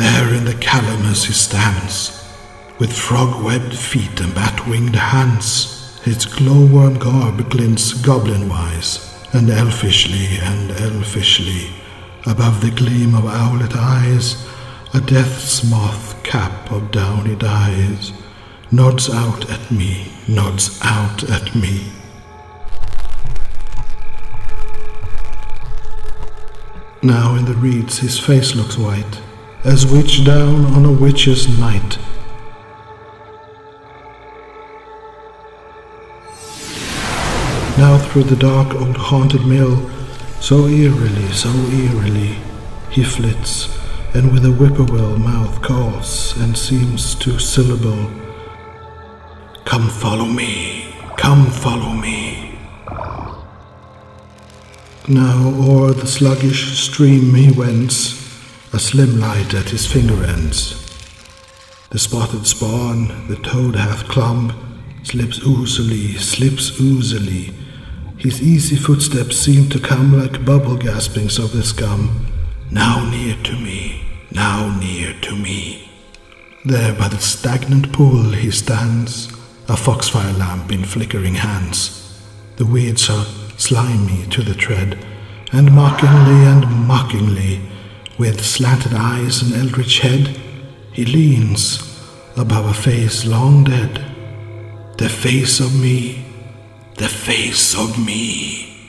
There in the calamus he stands, with frog-webbed feet and bat-winged hands. His glowworm garb glints goblin-wise, and elfishly and elfishly, above the gleam of owlet eyes, a death's moth cap of downy dyes nods out at me, nods out at me. Now in the reeds his face looks white, as witch down on a witch's night. Now through the dark old haunted mill, so eerily, so eerily, he flits, and with a whippoorwill mouth calls, and seems to syllable, Come follow me, come follow me. Now o'er the sluggish stream he wends, a slim light at his finger ends. The spotted spawn the toad hath clomb slips oozily, slips oozily. His easy footsteps seem to come like bubble gaspings of the scum. Now near to me, now near to me. There by the stagnant pool he stands, a foxfire lamp in flickering hands. The weeds are slimy to the tread, and mockingly and mockingly, with slanted eyes and eldritch head, he leans above a face long dead. The face of me, the face of me.